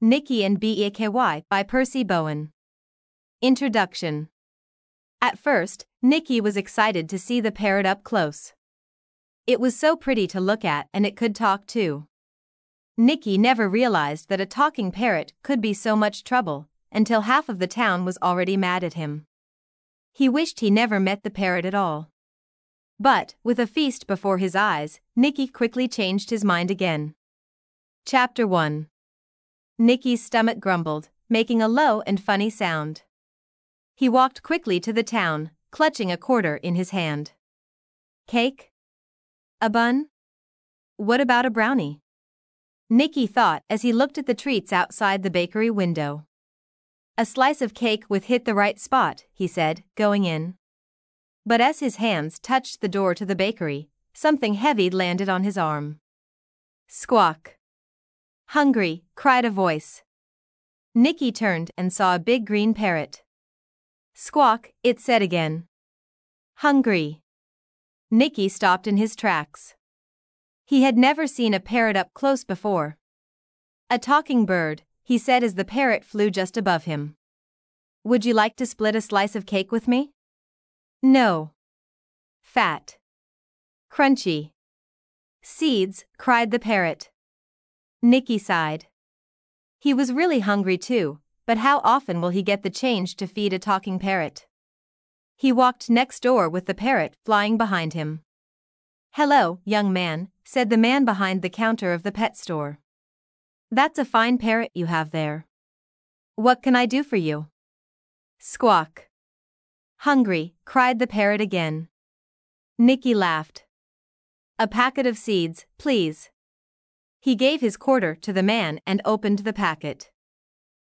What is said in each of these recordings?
Nicky and BEAKY by Percy Bowen. Introduction At first, Nicky was excited to see the parrot up close. It was so pretty to look at and it could talk too. Nicky never realized that a talking parrot could be so much trouble until half of the town was already mad at him. He wished he never met the parrot at all. But, with a feast before his eyes, Nicky quickly changed his mind again. Chapter 1 Nicky's stomach grumbled, making a low and funny sound. He walked quickly to the town, clutching a quarter in his hand. Cake? A bun? What about a brownie? Nicky thought as he looked at the treats outside the bakery window. A slice of cake with hit the right spot, he said, going in. But as his hands touched the door to the bakery, something heavy landed on his arm. Squawk. Hungry, cried a voice. Nicky turned and saw a big green parrot. Squawk, it said again. Hungry. Nicky stopped in his tracks. He had never seen a parrot up close before. A talking bird, he said as the parrot flew just above him. Would you like to split a slice of cake with me? No. Fat. Crunchy. Seeds, cried the parrot. Nicky sighed. He was really hungry too, but how often will he get the change to feed a talking parrot? He walked next door with the parrot flying behind him. Hello, young man, said the man behind the counter of the pet store. That's a fine parrot you have there. What can I do for you? Squawk. Hungry, cried the parrot again. Nicky laughed. A packet of seeds, please. He gave his quarter to the man and opened the packet.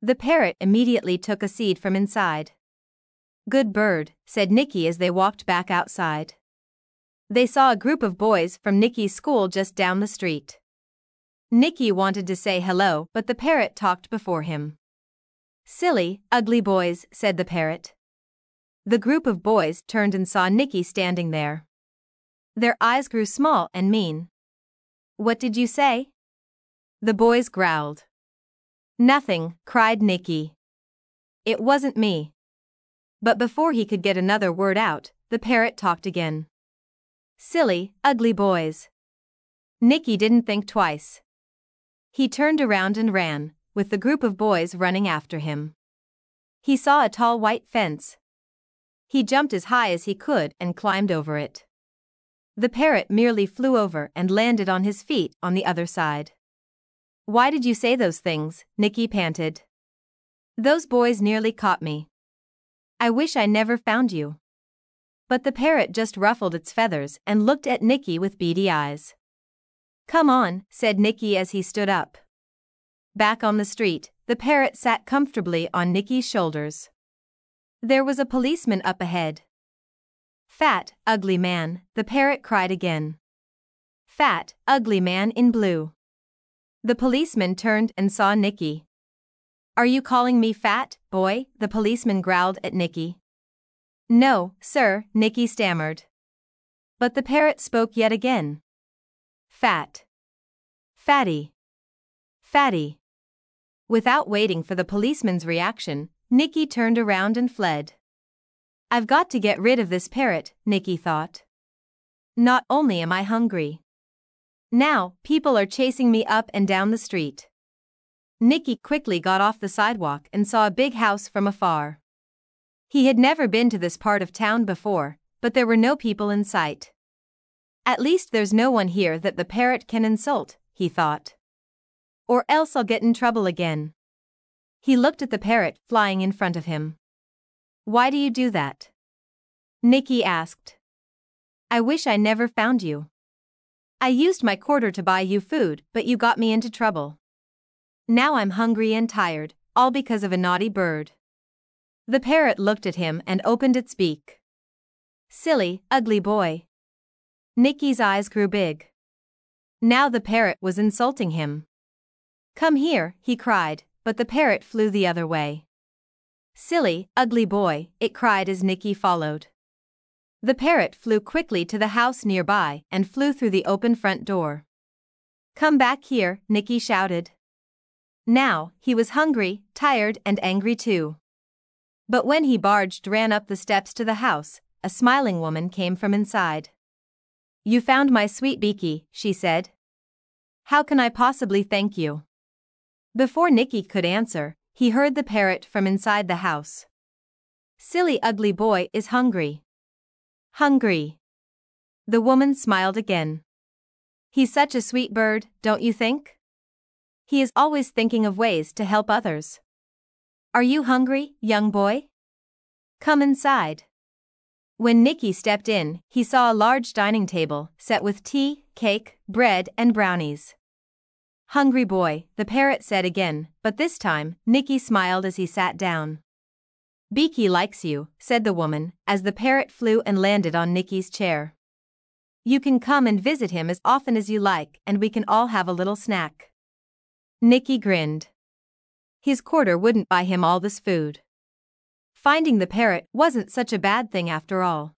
The parrot immediately took a seed from inside. Good bird, said Nicky as they walked back outside. They saw a group of boys from Nicky's school just down the street. Nicky wanted to say hello, but the parrot talked before him. Silly, ugly boys, said the parrot. The group of boys turned and saw Nicky standing there. Their eyes grew small and mean. What did you say? The boys growled. Nothing, cried Nicky. It wasn't me. But before he could get another word out, the parrot talked again. Silly, ugly boys. Nicky didn't think twice. He turned around and ran, with the group of boys running after him. He saw a tall white fence. He jumped as high as he could and climbed over it. The parrot merely flew over and landed on his feet on the other side. Why did you say those things? Nicky panted. Those boys nearly caught me. I wish I never found you. But the parrot just ruffled its feathers and looked at Nicky with beady eyes. Come on, said Nicky as he stood up. Back on the street, the parrot sat comfortably on Nicky's shoulders. There was a policeman up ahead. Fat, ugly man, the parrot cried again. Fat, ugly man in blue. The policeman turned and saw Nicky. Are you calling me fat, boy? The policeman growled at Nicky. No, sir, Nicky stammered. But the parrot spoke yet again. Fat. Fatty. Fatty. Without waiting for the policeman's reaction, Nicky turned around and fled. I've got to get rid of this parrot, Nicky thought. Not only am I hungry. Now, people are chasing me up and down the street. Nicky quickly got off the sidewalk and saw a big house from afar. He had never been to this part of town before, but there were no people in sight. At least there's no one here that the parrot can insult, he thought. Or else I'll get in trouble again. He looked at the parrot flying in front of him. Why do you do that? Nicky asked. I wish I never found you. I used my quarter to buy you food, but you got me into trouble. Now I'm hungry and tired, all because of a naughty bird. The parrot looked at him and opened its beak. Silly, ugly boy. Nicky's eyes grew big. Now the parrot was insulting him. Come here, he cried, but the parrot flew the other way. Silly, ugly boy, it cried as Nicky followed. The parrot flew quickly to the house nearby and flew through the open front door. Come back here, Nicky shouted. Now, he was hungry, tired, and angry too. But when he barged ran up the steps to the house, a smiling woman came from inside. You found my sweet Beaky, she said. How can I possibly thank you? Before Nicky could answer, he heard the parrot from inside the house. Silly ugly boy is hungry. Hungry. The woman smiled again. He's such a sweet bird, don't you think? He is always thinking of ways to help others. Are you hungry, young boy? Come inside. When Nicky stepped in, he saw a large dining table set with tea, cake, bread, and brownies. Hungry boy, the parrot said again, but this time, Nicky smiled as he sat down. Beaky likes you, said the woman, as the parrot flew and landed on Nicky's chair. You can come and visit him as often as you like, and we can all have a little snack. Nicky grinned. His quarter wouldn't buy him all this food. Finding the parrot wasn't such a bad thing after all.